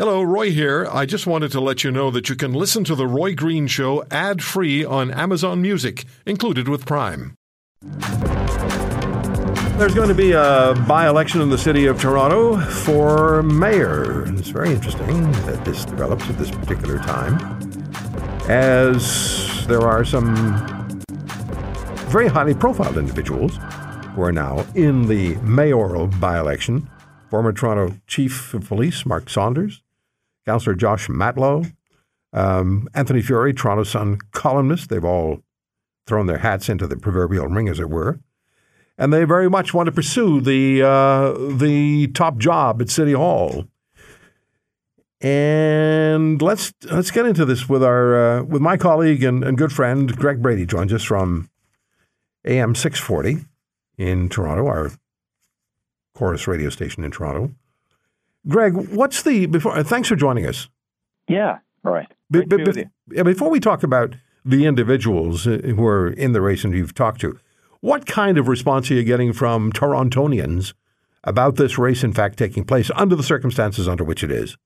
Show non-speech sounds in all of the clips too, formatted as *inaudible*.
Hello, Roy here. I just wanted to let you know that you can listen to The Roy Green Show ad free on Amazon Music, included with Prime. There's going to be a by election in the city of Toronto for mayor. It's very interesting that this develops at this particular time, as there are some very highly profiled individuals who are now in the mayoral by election. Former Toronto Chief of Police Mark Saunders, Councillor Josh Matlow, um, Anthony Furey, Toronto Sun columnist. They've all thrown their hats into the proverbial ring, as it were. And they very much want to pursue the uh, the top job at City Hall. And let's let's get into this with our uh, with my colleague and, and good friend Greg Brady joins us from AM six forty in Toronto, our Corus radio station in Toronto. Greg, what's the before? Thanks for joining us. Yeah, all right. Be, be, be, before we talk about the individuals uh, who are in the race and you've talked to, what kind of response are you getting from Torontonians about this race, in fact, taking place under the circumstances under which it is?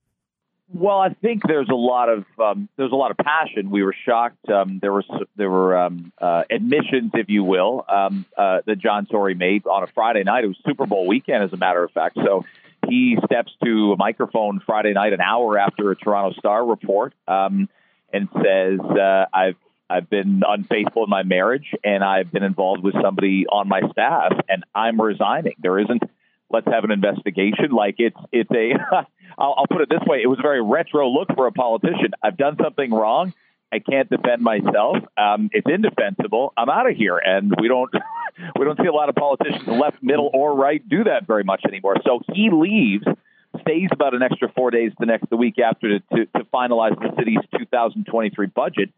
Well, I think there's a lot of um, there's a lot of passion. We were shocked. Um, there was there were um, uh, admissions, if you will, um, uh, that John Tory made on a Friday night. It was Super Bowl weekend, as a matter of fact. So he steps to a microphone Friday night, an hour after a Toronto Star report, um, and says, uh, "I've I've been unfaithful in my marriage, and I've been involved with somebody on my staff, and I'm resigning. There isn't. Let's have an investigation. Like it's it's a. *laughs* I'll, I'll put it this way: it was a very retro look for a politician. I've done something wrong. I can't defend myself. Um, it's indefensible. I'm out of here, and we don't *laughs* we don't see a lot of politicians, left, middle, or right, do that very much anymore. So he leaves, stays about an extra four days the next the week after to, to, to finalize the city's 2023 budget.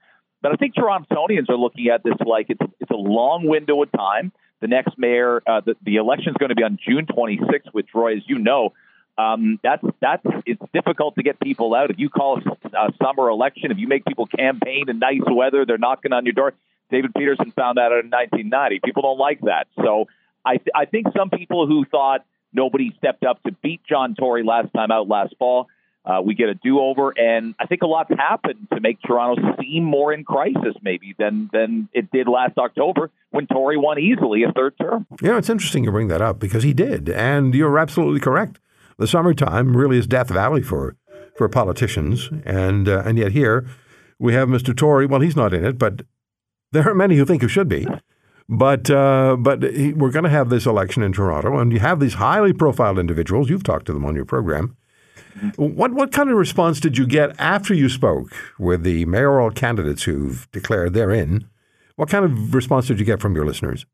But I think Torontonians are looking at this like it's it's a long window of time. The next mayor, uh, the, the election is going to be on June 26th, which Roy, as you know, um, that's that's it's difficult to get people out. If you call a summer election, if you make people campaign in nice weather, they're knocking on your door. David Peterson found out in 1990. People don't like that. So I th- I think some people who thought nobody stepped up to beat John Tory last time out last fall uh, we get a do-over, and I think a lot's happened to make Toronto seem more in crisis, maybe than than it did last October when Tory won easily a third term. Yeah, it's interesting you bring that up because he did, and you're absolutely correct. The summertime really is Death Valley for for politicians, and uh, and yet here we have Mr. Tory. Well, he's not in it, but there are many who think he should be. But uh, but we're going to have this election in Toronto, and you have these highly profiled individuals. You've talked to them on your program what what kind of response did you get after you spoke with the mayoral candidates who've declared they're in? What kind of response did you get from your listeners?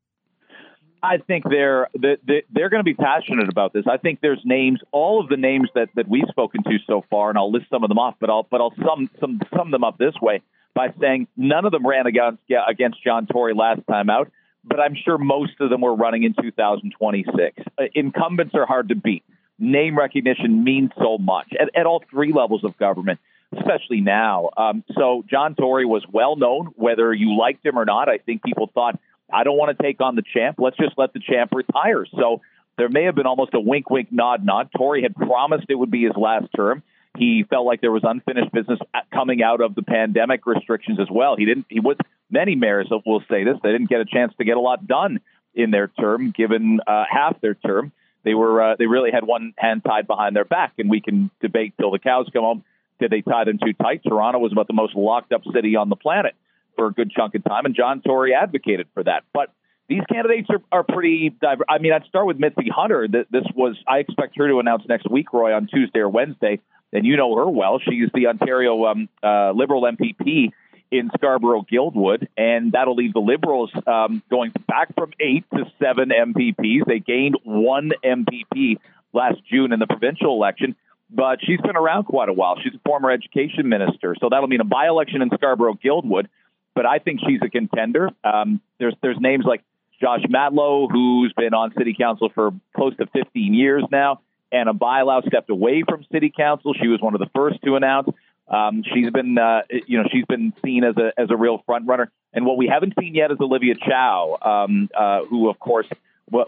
I think they're they're going to be passionate about this. I think there's names, all of the names that, that we've spoken to so far, and I'll list some of them off, but I'll but I'll sum sum sum them up this way by saying none of them ran against against John Tory last time out, but I'm sure most of them were running in 2026. Uh, incumbents are hard to beat name recognition means so much at, at all three levels of government, especially now. Um, so John Tory was well known, whether you liked him or not. I think people thought, I don't want to take on the champ. Let's just let the champ retire. So there may have been almost a wink, wink, nod, nod. Tory had promised it would be his last term. He felt like there was unfinished business coming out of the pandemic restrictions as well. He didn't. He was many mayors will say this. They didn't get a chance to get a lot done in their term, given uh, half their term they were uh, they really had one hand tied behind their back, and we can debate till the cows come home. Did they tie them too tight? Toronto was about the most locked up city on the planet for a good chunk of time, and John Tory advocated for that. But these candidates are, are pretty. I mean, I'd start with Mitzi Hunter. This was I expect her to announce next week, Roy, on Tuesday or Wednesday. And you know her well. She's the Ontario um, uh, Liberal MPP in Scarborough Guildwood, and that'll leave the Liberals um, going back from eight to seven MPPs. They gained one MPP last June in the provincial election, but she's been around quite a while. She's a former education minister, so that'll mean a by election in Scarborough Guildwood. But I think she's a contender. Um, there's there's names like Josh Matlow, who's been on city council for close to 15 years now. Anna Bailão stepped away from city council. She was one of the first to announce. Um, she's been, uh, you know, she's been seen as a as a real front runner. And what we haven't seen yet is Olivia Chow, um, uh, who, of course,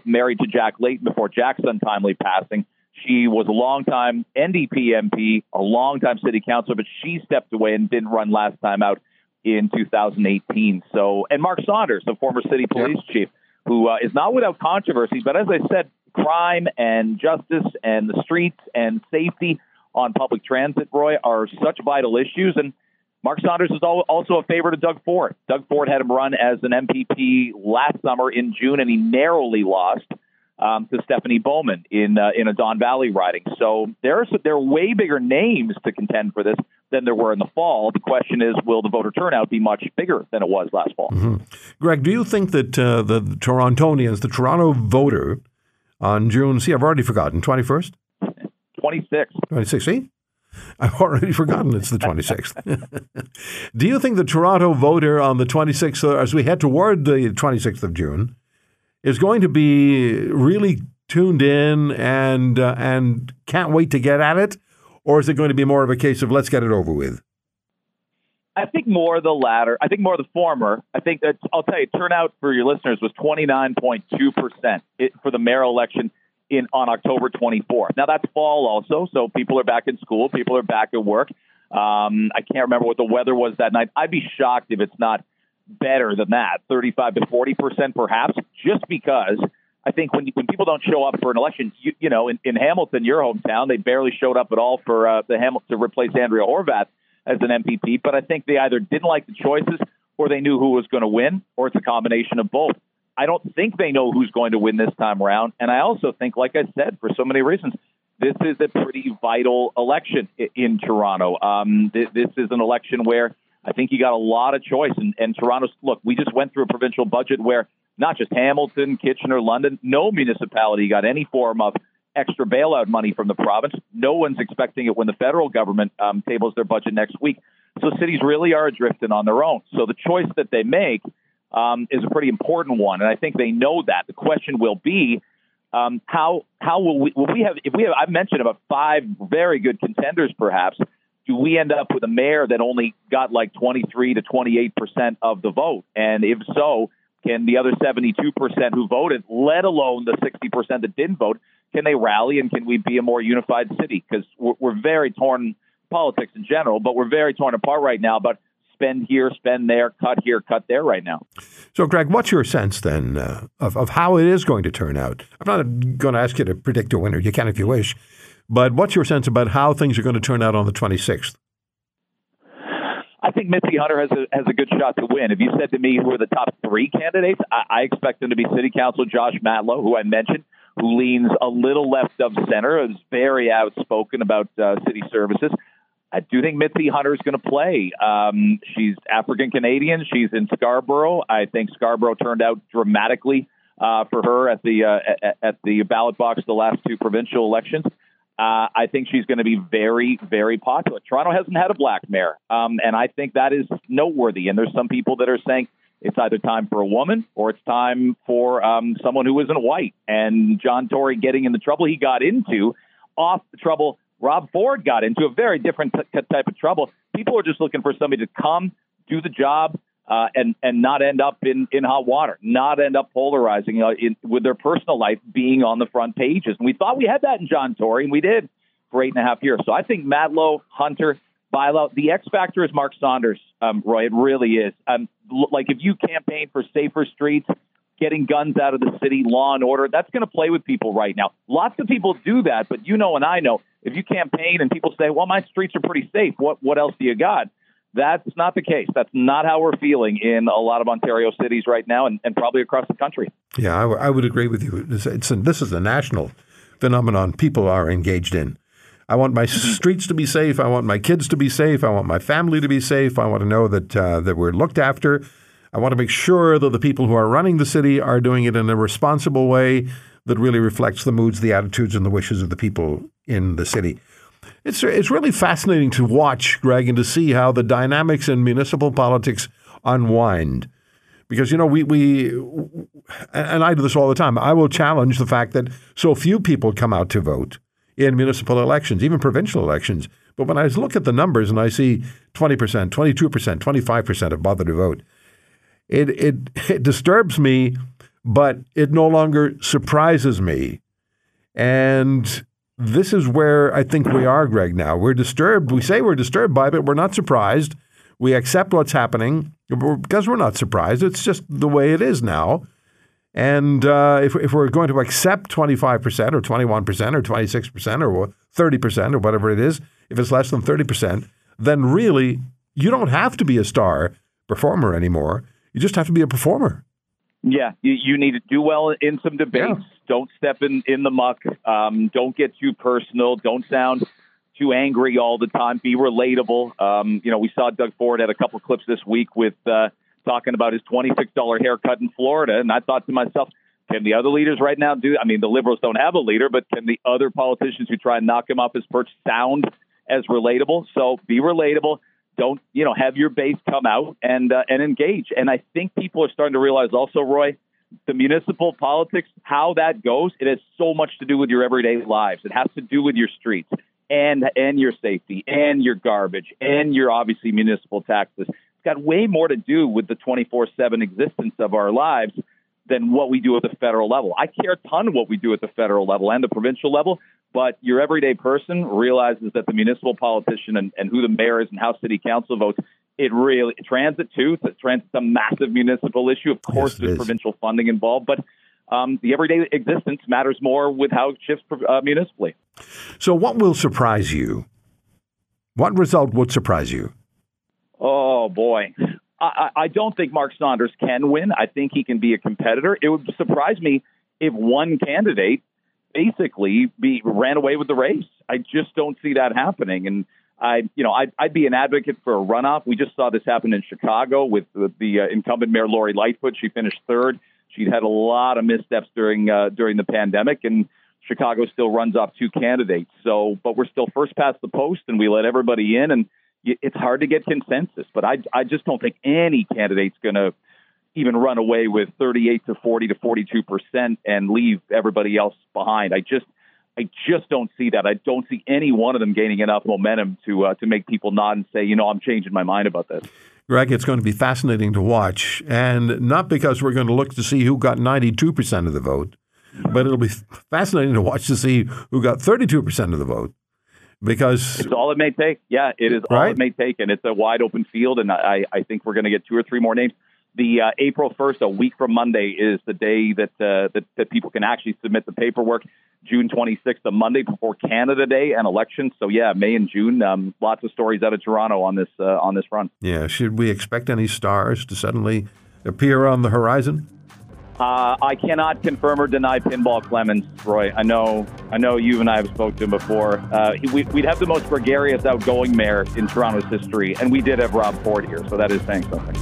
married to Jack Layton before Jack's untimely passing. She was a longtime NDP MP, a longtime city councilor, but she stepped away and didn't run last time out in 2018. So, and Mark Saunders, the former city police yep. chief, who uh, is not without controversy, but as I said, crime and justice and the streets and safety on public transit, Roy, are such vital issues. And Mark Saunders is also a favorite of Doug Ford. Doug Ford had him run as an MPP last summer in June, and he narrowly lost um, to Stephanie Bowman in uh, in a Don Valley riding. So there are there are way bigger names to contend for this than there were in the fall. The question is, will the voter turnout be much bigger than it was last fall? Mm-hmm. Greg, do you think that uh, the Torontonians, the Toronto voter, on June, see, I've already forgotten, 21st? 26th. 26th, see. I've already forgotten it's the 26th. *laughs* Do you think the Toronto voter on the 26th, uh, as we head toward the 26th of June, is going to be really tuned in and uh, and can't wait to get at it, or is it going to be more of a case of let's get it over with? I think more the latter. I think more the former. I think that I'll tell you, turnout for your listeners was 29.2 percent for the mayor election in on October 24th. Now that's fall also, so people are back in school, people are back at work. Um, I can't remember what the weather was that night. I'd be shocked if it's not better than that, 35 to 40 percent perhaps, just because I think when when people don't show up for an election, you, you know, in, in Hamilton, your hometown, they barely showed up at all for uh, the Hamilton to replace Andrea Horwath as an MPP. But I think they either didn't like the choices or they knew who was going to win, or it's a combination of both. I don't think they know who's going to win this time around. And I also think, like I said, for so many reasons, this is a pretty vital election in Toronto. Um, this is an election where I think you got a lot of choice. And, and Toronto's, look, we just went through a provincial budget where not just Hamilton, Kitchener, London, no municipality got any form of extra bailout money from the province. No one's expecting it when the federal government um, tables their budget next week. So cities really are drifting on their own. So the choice that they make um, is a pretty important one, and I think they know that. The question will be um, how how will we will we have if we have I've mentioned about five very good contenders perhaps. Do we end up with a mayor that only got like 23 to 28 percent of the vote? And if so, can the other 72 percent who voted, let alone the 60 percent that didn't vote, can they rally and can we be a more unified city? Because we're, we're very torn politics in general, but we're very torn apart right now But spend here, spend there, cut here, cut there right now. So, Greg, what's your sense then uh, of, of how it is going to turn out? I'm not going to ask you to predict a winner. You can if you wish. But what's your sense about how things are going to turn out on the 26th? I think Mitzi Hunter has a, has a good shot to win. If you said to me who are the top three candidates, I, I expect them to be City Council Josh Matlow, who I mentioned, who leans a little left of center, is very outspoken about uh, city services. I do think Mitzi Hunter is going to play. Um, she's African Canadian. She's in Scarborough. I think Scarborough turned out dramatically uh, for her at the uh, at, the ballot box the last two provincial elections. Uh, I think she's going to be very, very popular. Toronto hasn't had a black mayor, um, and I think that is noteworthy. And there's some people that are saying it's either time for a woman or it's time for um, someone who isn't white. And John Tory getting in the trouble he got into, off the trouble Rob Ford got into a very different t- type of trouble. People are just looking for somebody to come, do the job, uh, and and not end up in, in hot water, not end up polarizing uh, in, with their personal life being on the front pages. And we thought we had that in John Tory, and we did for eight and a half years. So I think Matlow, Hunter, The X factor is Mark Saunders, um, Roy. It really is. Um, like if you campaign for safer streets, getting guns out of the city, law and order, that's going to play with people right now. Lots of people do that, but you know, and I know if you campaign and people say, "Well, my streets are pretty safe. What what else do you got?" That's not the case. That's not how we're feeling in a lot of Ontario cities right now, and, and probably across the country. Yeah, I, w- I would agree with you. It's, it's this is a national phenomenon people are engaged in. I want my *laughs* streets to be safe. I want my kids to be safe. I want my family to be safe. I want to know that uh, that we're looked after. I want to make sure that the people who are running the city are doing it in a responsible way that really reflects the moods, the attitudes, and the wishes of the people in the city. It's, it's really fascinating to watch, Greg, and to see how the dynamics in municipal politics unwind. Because, you know, we, we, and I do this all the time, I will challenge the fact that so few people come out to vote in municipal elections, even provincial elections. But when I look at the numbers and I see 20%, 22%, 25% have bothered to vote, it, it, *laughs* it disturbs me, but it no longer surprises me. And this is where I think we are, Greg. Now we're disturbed. We say we're disturbed by it, but we're not surprised. We accept what's happening because we're not surprised. It's just the way it is now. And uh, if, if we're going to accept 25% or 21% or 26% or 30% or whatever it is, if it's less than 30%, then really you don't have to be a star performer anymore. You just have to be a performer. Yeah, you, you need to do well in some debates. Yeah. Don't step in, in the muck. Um, don't get too personal. Don't sound too angry all the time. Be relatable. Um, you know, we saw Doug Ford had a couple clips this week with uh, talking about his $26 haircut in Florida. And I thought to myself, can the other leaders right now do? I mean, the liberals don't have a leader, but can the other politicians who try and knock him off his perch sound as relatable? So be relatable. Don't you know? Have your base come out and uh, and engage. And I think people are starting to realize also, Roy, the municipal politics, how that goes, it has so much to do with your everyday lives. It has to do with your streets and and your safety and your garbage and your obviously municipal taxes got way more to do with the 24 7 existence of our lives than what we do at the federal level. I care a ton what we do at the federal level and the provincial level, but your everyday person realizes that the municipal politician and, and who the mayor is and how city council votes, it really transit too. Transit's a massive municipal issue. Of course, yes, there's provincial funding involved, but um, the everyday existence matters more with how it shifts uh, municipally. So, what will surprise you? What result would surprise you? Oh boy, I, I don't think Mark Saunders can win. I think he can be a competitor. It would surprise me if one candidate basically be ran away with the race. I just don't see that happening. And I, you know, I'd, I'd be an advocate for a runoff. We just saw this happen in Chicago with, with the uh, incumbent mayor Lori Lightfoot. She finished third. She'd had a lot of missteps during uh, during the pandemic, and Chicago still runs off two candidates. So, but we're still first past the post, and we let everybody in. And it's hard to get consensus. But I, I just don't think any candidate's going to even run away with 38 to 40 to 42 percent and leave everybody else behind. I just, I just don't see that. I don't see any one of them gaining enough momentum to uh, to make people nod and say, you know, I'm changing my mind about this. Greg, it's going to be fascinating to watch, and not because we're going to look to see who got 92 percent of the vote, but it'll be fascinating to watch to see who got 32 percent of the vote because it's all it may take. Yeah, it is right? all it may take, and it's a wide open field. And I, I think we're going to get two or three more names. The uh, April first, a week from Monday, is the day that, uh, that that people can actually submit the paperwork. June 26th, the Monday before Canada Day and elections. So yeah, May and June. Um, lots of stories out of Toronto on this uh, on this run. Yeah, should we expect any stars to suddenly appear on the horizon? Uh, I cannot confirm or deny Pinball Clemons, Roy. I know, I know you and I have spoken to him before. Uh, we, would have the most gregarious, outgoing mayor in Toronto's history, and we did have Rob Ford here, so that is saying something.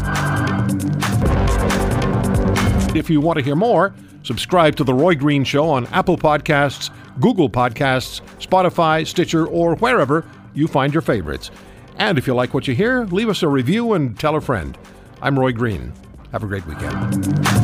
If you want to hear more, subscribe to the Roy Green Show on Apple Podcasts, Google Podcasts, Spotify, Stitcher, or wherever you find your favorites. And if you like what you hear, leave us a review and tell a friend. I'm Roy Green. Have a great weekend.